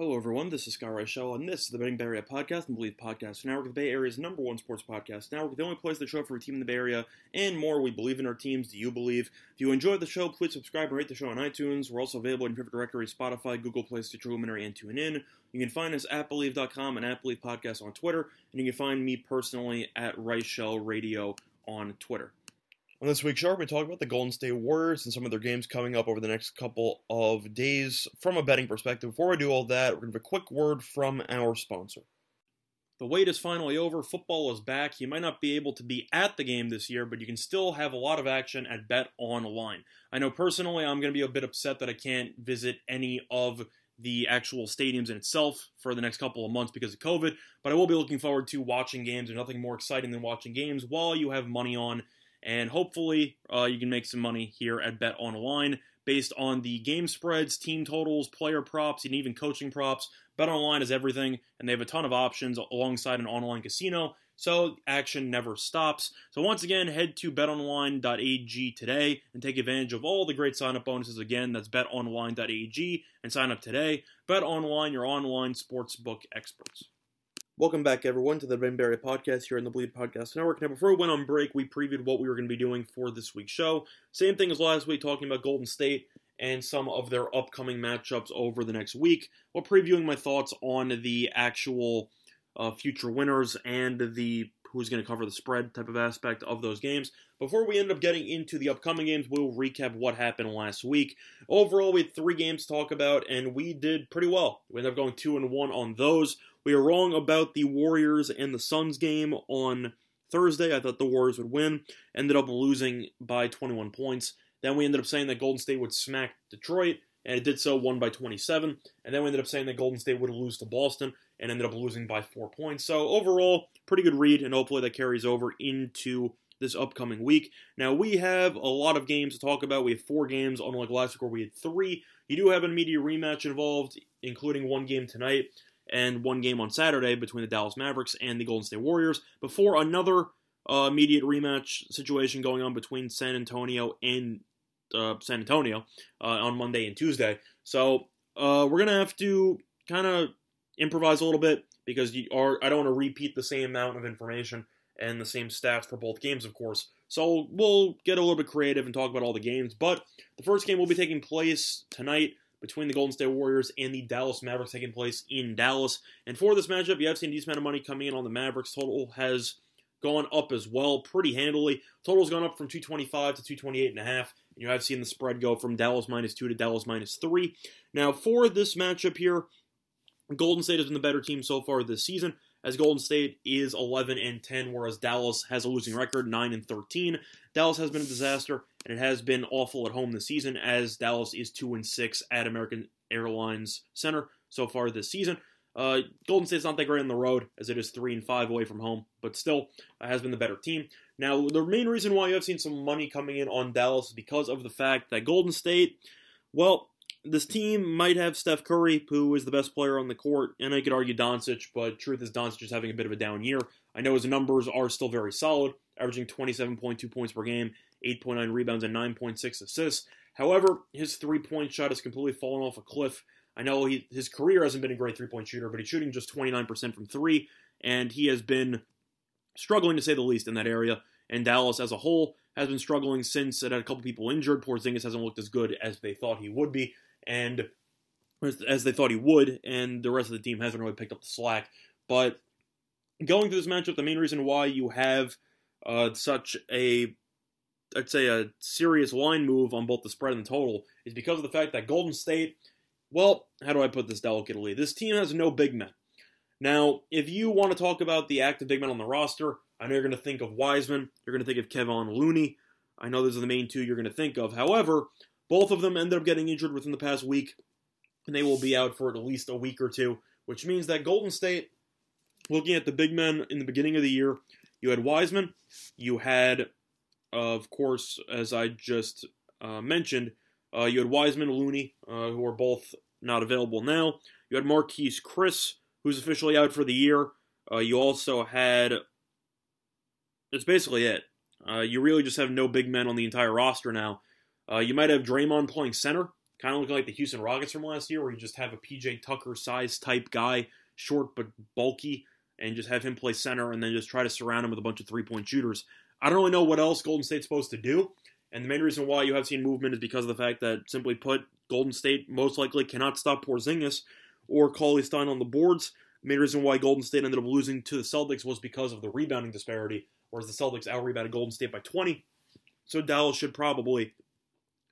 Hello, everyone. This is Scott Reichel, and this is the Betting Bay Area podcast and Bleav Podcast Network, the Bay Area's number one sports podcast network, the only place to show up for a team in the Bay Area and more. We believe in our teams. Do you believe? If you enjoyed the show, please subscribe and rate the show on iTunes. We're also available in favorite directory, Spotify, Google Play, Stitcher, Luminary, and TuneIn. You can find us at Bleav.com and at Believe Podcast on Twitter, and you can find me personally at Reichel Radio on Twitter. On this week's show, we're going to talk about the Golden State Warriors and some of their games coming up over the next couple of days from a betting perspective. Before we do all that, we're going to have a quick word from our sponsor. The wait is finally over. Football is back. You might not be able to be at the game this year, but you can still have a lot of action at Bet Online. I know personally I'm going to be a bit upset that I can't visit any of the actual stadiums in itself for the next couple of months because of COVID, but I will be looking forward to watching games. There's nothing more exciting than watching games while you have money on and hopefully uh, you can make some money here at Bet Online based on the game spreads, team totals, player props, and even coaching props. Bet Online is everything, and they have a ton of options alongside an online casino. So action never stops. So once again, head to betonline.ag today and take advantage of all the great sign-up bonuses. Again, that's betonline.ag and sign up today. Bet Online, your online sportsbook experts. Welcome back, everyone, to the Ben Berry podcast here on the Bleav Podcast Network. Now, before we went on break, we previewed what we were going to be doing for this week's show. Same thing as last week, talking about Golden State and some of their upcoming matchups over the next week, while previewing my thoughts on the actual uh, future winners and the who's going to cover the spread type of aspect of those games. Before we end up getting into the upcoming games, we'll recap what happened last week. Overall, we had three games to talk about, and we did pretty well. We ended up going two and one on those. We were wrong about the Warriors and the Suns game on Thursday. I thought the Warriors would win. Ended up losing by 21 points. Then we ended up saying that Golden State would smack Detroit, and it did so, won by 27. And then we ended up saying that Golden State would lose to Boston, and ended up losing by four points. So overall, pretty good read, and hopefully that carries over into this upcoming week. Now we have a lot of games to talk about. We have four games, unlike last week where we had three. You do have an immediate rematch involved, including one game tonight and one game on Saturday between the Dallas Mavericks and the Golden State Warriors before another uh, immediate rematch situation going on between San Antonio and uh, San Antonio uh, on Monday and Tuesday. So uh, we're gonna have to kind of improvise a little bit because you are I don't want to repeat the same amount of information and the same stats for both games, of course. So we'll get a little bit creative and talk about all the games. But the first game will be taking place tonight between the Golden State Warriors and the Dallas Mavericks taking place in Dallas. And for this matchup, you have seen a decent amount of money coming in on the Mavericks. Total has gone up as well pretty handily. Total's gone up from 225 to 228 and a half. You have seen the spread go from Dallas minus 2 to Dallas minus 3. Now, for this matchup here, Golden State has been the better team so far this season as Golden State is 11 and 10, whereas Dallas has a losing record, 9 and 13. Dallas has been a disaster, and it has been awful at home this season, as Dallas is 2 and 6 at American Airlines Center so far this season. Uh, Golden State's not that great on the road, as it is 3 and 5 away from home, but still uh, has been the better team. Now, the main reason why you have seen some money coming in on Dallas is because of the fact that Golden State, well, this team might have Steph Curry, who is the best player on the court, and I could argue Doncic, but truth is Doncic is having a bit of a down year. I know his numbers are still very solid, averaging 27.2 points per game, 8.9 rebounds, and 9.6 assists. However, his three-point shot has completely fallen off a cliff. I know he, his career hasn't been a great three-point shooter, but he's shooting just 29% from three, and he has been struggling to say the least in that area. And Dallas as a whole has been struggling since it had a couple people injured. Porzingis hasn't looked as good as they thought he would be and as they thought he would, and the rest of the team hasn't really picked up the slack. But going through this matchup, the main reason why you have uh, such a I'd say a serious line move on both the spread and the total is because of the fact that Golden State, well, how do I put this delicately? This team has no big men. Now, if you want to talk about the active big men on the roster, I know you're going to think of Wiseman, you're going to think of Kevin Looney. I know those are the main two you're going to think of. However, both of them ended up getting injured within the past week. and they will be out for at least a week or two, which means that Golden State, looking at the big men in the beginning of the year, you had Wiseman, you had, of course, as I just uh, mentioned, uh, you had Wiseman, Looney, uh, who are both not available now. You had Marquese Chriss, who's officially out for the year. Uh, you also had. That's basically it. Uh, you really just have no big men on the entire roster now. Uh, you might have Draymond playing center, kind of looking like the Houston Rockets from last year, where you just have a PJ Tucker size type guy, short but bulky, and just have him play center and then just try to surround him with a bunch of three point shooters. I don't really know what else Golden State's supposed to do. And the main reason why you have seen movement is because of the fact that, simply put, Golden State most likely cannot stop Porzingis or Cauley Stein on the boards. The main reason why Golden State ended up losing to the Celtics was because of the rebounding disparity, whereas the Celtics out rebounded Golden State by 20. So Dallas should probably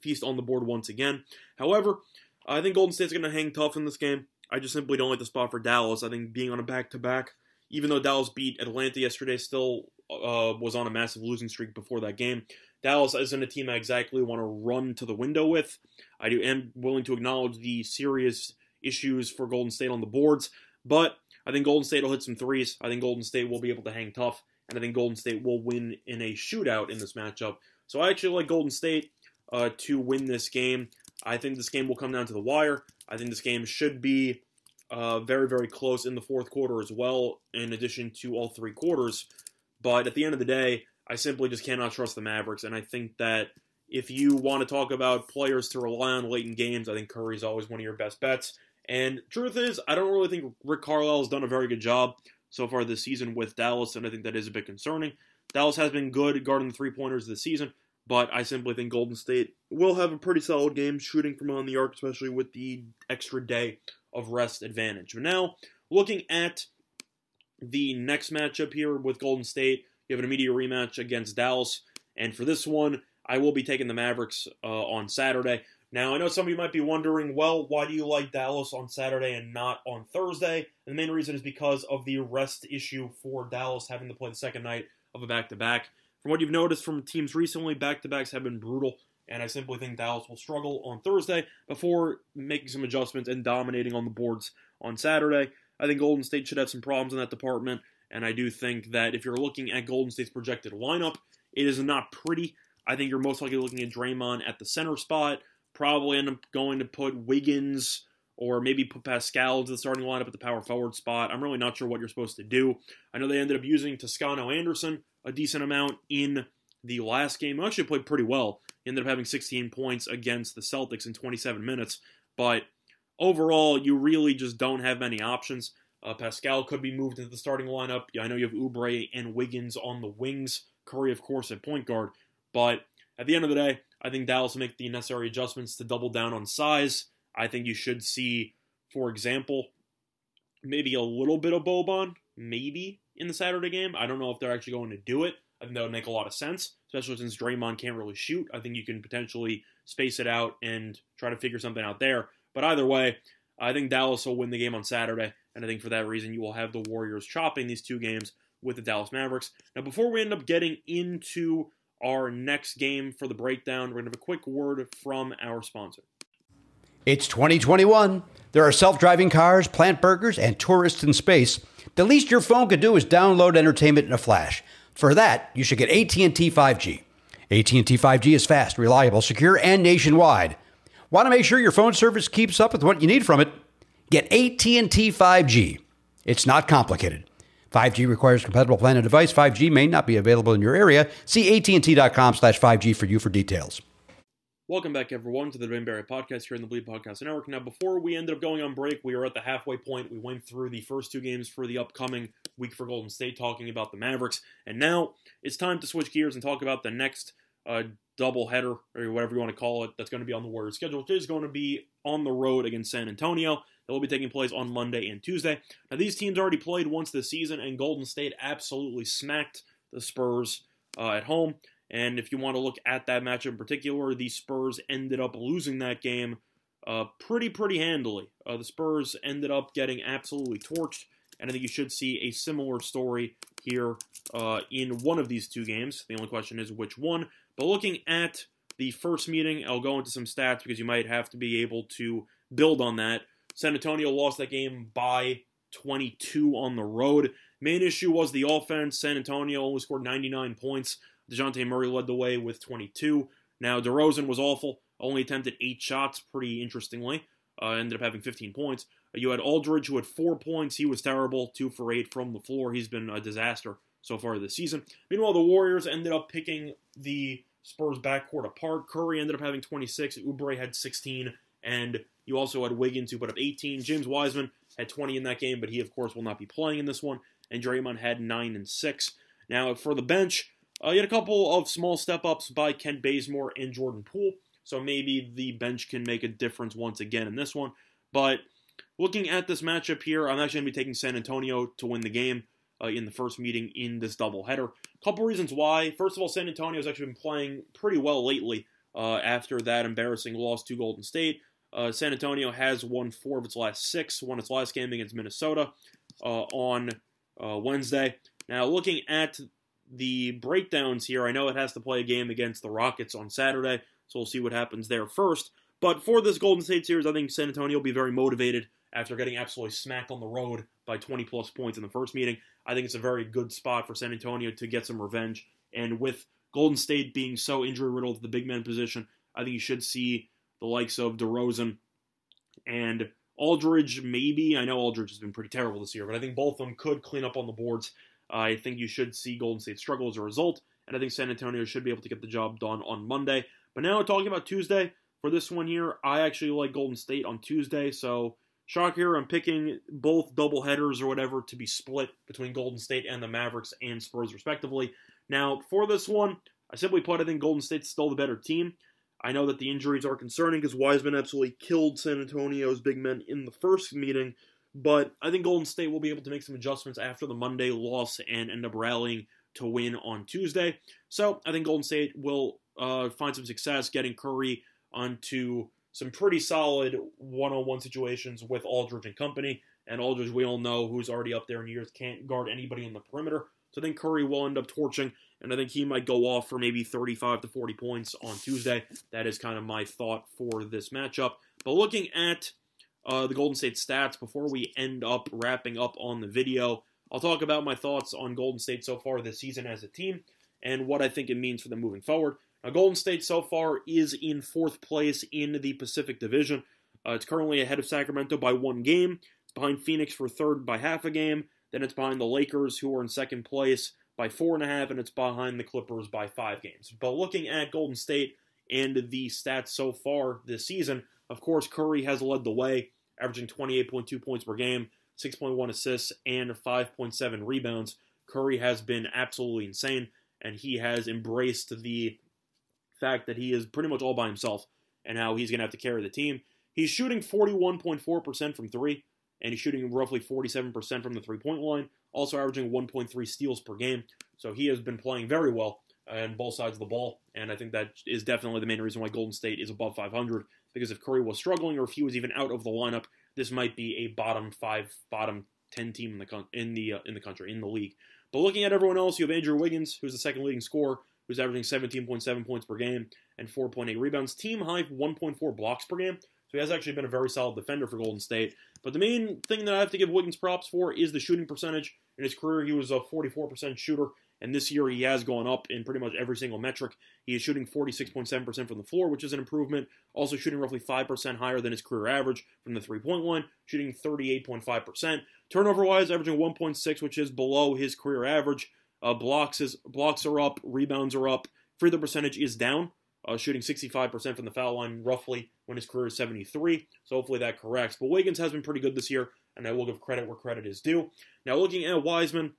feast on the board once again. However, I think Golden State's going to hang tough in this game. I just simply don't like the spot for Dallas. I think being on a back to back, even though Dallas beat Atlanta yesterday, still uh, was on a massive losing streak before that game. Dallas isn't a team I exactly want to run to the window with. I do am willing to acknowledge the serious issues for Golden State on the boards, but I think Golden State will hit some threes. I think Golden State will be able to hang tough, and I think Golden State will win in a shootout in this matchup. So I actually like Golden State uh, to win this game. I think this game will come down to the wire. I think this game should be uh, very, very close in the fourth quarter as well, in addition to all three quarters. But at the end of the day, I simply just cannot trust the Mavericks, and I think that if you want to talk about players to rely on late in games, I think Curry is always one of your best bets. And truth is, I don't really think Rick Carlisle has done a very good job so far this season with Dallas, and I think that is a bit concerning. Dallas has been good guarding the three pointers this season, but I simply think Golden State will have a pretty solid game shooting from on the arc, especially with the extra day of rest advantage. But now, looking at the next matchup here with Golden State, you have an immediate rematch against Dallas. And for this one, I will be taking the Mavericks uh, on Saturday. Now, I know some of you might be wondering, well, why do you like Dallas on Saturday and not on Thursday? And the main reason is because of the rest issue for Dallas having to play the second night of a back to back. From what you've noticed from teams recently, back to backs have been brutal, and I simply think Dallas will struggle on Thursday before making some adjustments and dominating on the boards on Saturday. I think Golden State should have some problems in that department, and I do think that if you're looking at Golden State's projected lineup, it is not pretty. I think you're most likely looking at Draymond at the center spot. Probably end up going to put Wiggins or maybe put Paschall to the starting lineup at the power forward spot. I'm really not sure what you're supposed to do. I know they ended up using Toscano Anderson a decent amount in the last game. Actually played pretty well. Ended up having 16 points against the Celtics in 27 minutes. But overall, you really just don't have many options. Uh, Paschall could be moved into the starting lineup. I know you have Oubre and Wiggins on the wings. Curry, of course, at point guard. But at the end of the day, I think Dallas will make the necessary adjustments to double down on size. I think you should see, for example, maybe a little bit of Boban, maybe in the Saturday game. I don't know if they're actually going to do it. I think that would make a lot of sense, especially since Draymond can't really shoot. I think you can potentially space it out and try to figure something out there. But either way, I think Dallas will win the game on Saturday, and I think for that reason you will have the Warriors chopping these two games with the Dallas Mavericks. Now, before we end up getting into our next game for the breakdown, we're going to have a quick word from our sponsor. It's 2021. There are self-driving cars, plant burgers, and tourists in space. The least your phone could do is download entertainment in a flash. For that, you should get AT&T 5G. AT&T 5G is fast, reliable, secure, and nationwide. Want to make sure your phone service keeps up with what you need from it? Get AT&T 5G. It's not complicated. 5G requires compatible plan and device. 5G may not be available in your area. See AT&T.com slash 5G for you for details. Welcome back, everyone, to the Dwayne Barry podcast here in the Bleav Podcast Network. Now, before we ended up going on break, we are at the halfway point. We went through the first two games for the upcoming week for Golden State, talking about the Mavericks. And now it's time to switch gears and talk about the next uh, double header, or whatever you want to call it, that's going to be on the Warriors schedule, which is going to be on the road against San Antonio. That will be taking place on Monday and Tuesday. Now, these teams already played once this season, and Golden State absolutely smacked the Spurs uh, at home. And if you want to look at that match in particular, the Spurs ended up losing that game uh, pretty, pretty handily. Uh, the Spurs ended up getting absolutely torched, and I think you should see a similar story here uh, in one of these two games. The only question is which one. But looking at the first meeting, I'll go into some stats because you might have to be able to build on that. San Antonio lost that game by 22 on the road. Main issue was the offense. San Antonio only scored 99 points. DeJounte Murray led the way with 22. Now, DeRozan was awful. Only attempted eight shots, pretty interestingly. Uh, ended up having 15 points. You had Aldridge, who had four points. He was terrible, two for eight from the floor. He's been a disaster so far this season. Meanwhile, the Warriors ended up picking the Spurs backcourt apart. Curry ended up having 26. Oubre had 16. And you also had Wiggins, who put up 18. James Wiseman had 20 in that game, but he, of course, will not be playing in this one. And Draymond had 9 and 6. Now, for the bench, uh, you had a couple of small step ups by Kent Bazemore and Jordan Poole. So maybe the bench can make a difference once again in this one. But looking at this matchup here, I'm actually going to be taking San Antonio to win the game uh, in the first meeting in this doubleheader. A couple reasons why. First of all, San Antonio has actually been playing pretty well lately uh, after that embarrassing loss to Golden State. Uh, San Antonio has won four of its last six, won its last game against Minnesota uh, on uh, Wednesday. Now, looking at the breakdowns here, I know it has to play a game against the Rockets on Saturday, so we'll see what happens there first. But for this Golden State series, I think San Antonio will be very motivated after getting absolutely smacked on the road by 20 plus points in the first meeting. I think it's a very good spot for San Antonio to get some revenge. And with Golden State being so injury riddled at the big man position, I think you should see the likes of DeRozan and Aldridge, maybe. I know Aldridge has been pretty terrible this year, but I think both of them could clean up on the boards. I think you should see Golden State struggle as a result, and I think San Antonio should be able to get the job done on Monday. But now we're talking about Tuesday, for this one here, I actually like Golden State on Tuesday, so shock here, I'm picking both double headers or whatever to be split between Golden State and the Mavericks and Spurs, respectively. Now, for this one, I simply put, I think Golden State's still the better team. I know that the injuries are concerning because Wiseman absolutely killed San Antonio's big men in the first meeting, but I think Golden State will be able to make some adjustments after the Monday loss and end up rallying to win on Tuesday. So I think Golden State will uh, find some success getting Curry onto some pretty solid one-on-one situations with Aldridge and company. And Aldridge, we all know, who's already up there in years, can't guard anybody in the perimeter. So I think Curry will end up torching, and I think he might go off for maybe 35 to 40 points on Tuesday. That is kind of my thought for this matchup. But looking at uh, the Golden State stats before we end up wrapping up on the video, I'll talk about my thoughts on Golden State so far this season as a team and what I think it means for them moving forward. Now, Golden State so far is in fourth place in the Pacific Division. Uh, it's currently ahead of Sacramento by one game. It's behind Phoenix for third by half a game. Then it's behind the Lakers, who are in second place by four and a half, and it's behind the Clippers by five games. But looking at Golden State and the stats so far this season, of course, Curry has led the way, averaging 28.2 points per game, 6.1 assists, and 5.7 rebounds. Curry has been absolutely insane, and he has embraced the fact that he is pretty much all by himself and how he's going to have to carry the team. He's shooting 41.4% from three, and he's shooting roughly 47% from the three point line, also averaging 1.3 steals per game. So he has been playing very well on both sides of the ball, and I think that is definitely the main reason why Golden State is above 500. Because if Curry was struggling, or if he was even out of the lineup, this might be a bottom five, bottom ten team in the in the uh, in the country in the league. But looking at everyone else, you have Andrew Wiggins, who's the second leading scorer, who's averaging 17.7 points per game and 4.8 rebounds. Team high 1.4 blocks per game. So he has actually been a very solid defender for Golden State. But the main thing that I have to give Wiggins props for is the shooting percentage. In his career, he was a 44% shooter, and this year he has gone up in pretty much every single metric. He is shooting 46.7% from the floor, which is an improvement. Also shooting roughly 5% higher than his career average from the three point line, shooting 38.5%. Turnover wise, averaging 1.6, which is below his career average. Uh, blocks is blocks are up, rebounds are up. Free throw percentage is down, uh, shooting 65% from the foul line roughly when his career is 73. So hopefully that corrects. But Wiggins has been pretty good this year, and I will give credit where credit is due. Now looking at Wiseman,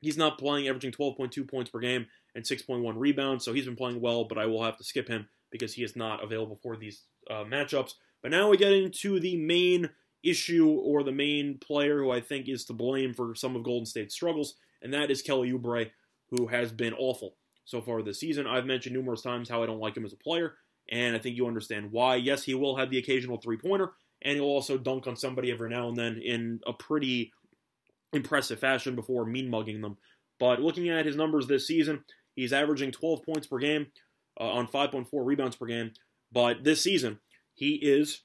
he's not playing, averaging 12.2 points per game and 6.1 rebounds. So he's been playing well, but I will have to skip him because he is not available for these uh, matchups. But now we get into the main issue or the main player who I think is to blame for some of Golden State's struggles, and that is Kelly Oubre, who has been awful so far this season. I've mentioned numerous times how I don't like him as a player, and I think you understand why. Yes, he will have the occasional three pointer, and he'll also dunk on somebody every now and then in a pretty impressive fashion before mean mugging them. But looking at his numbers this season, he's averaging 12 points per game uh, on 5.4 rebounds per game. But this season, he is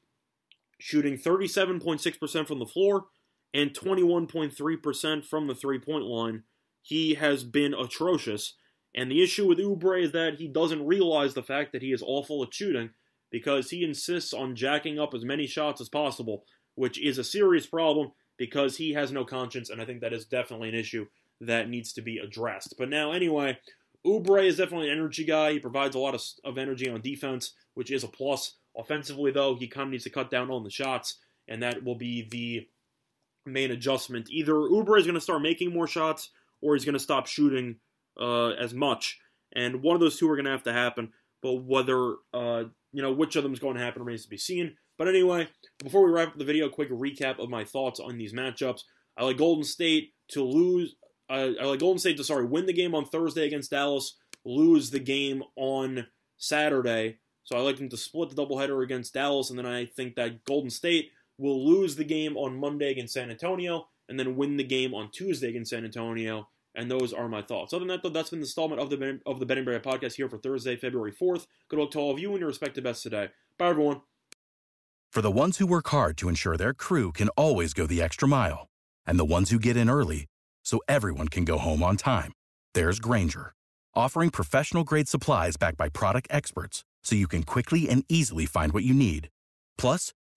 shooting 37.6% from the floor and 21.3% from the three point line. He has been atrocious. And the issue with Oubre is that he doesn't realize the fact that he is awful at shooting because he insists on jacking up as many shots as possible, which is a serious problem because he has no conscience, and I think that is definitely an issue that needs to be addressed. But now, anyway, Oubre is definitely an energy guy. He provides a lot of, of energy on defense, which is a plus. Offensively, though, he kind of needs to cut down on the shots, and that will be the main adjustment. Either Oubre is going to start making more shots, or he's going to stop shooting uh, as much. And one of those two are going to have to happen. But whether, uh, you know, which of them is going to happen remains to be seen. But anyway, before we wrap up the video, a quick recap of my thoughts on these matchups. I like Golden State to lose. I like Golden State to, sorry, win the game on Thursday against Dallas, lose the game on Saturday. So I like them to split the doubleheader against Dallas, and then I think that Golden State will lose the game on Monday against San Antonio, and then win the game on Tuesday against San Antonio. And those are my thoughts. Other than that, though, that's been the installment of the of the Betting Bay Area podcast here for Thursday, February 4th. Good luck to all of you and your respective best today. Bye, everyone. For the ones who work hard to ensure their crew can always go the extra mile, and the ones who get in early so everyone can go home on time, there's Grainger, offering professional grade supplies backed by product experts so you can quickly and easily find what you need. Plus,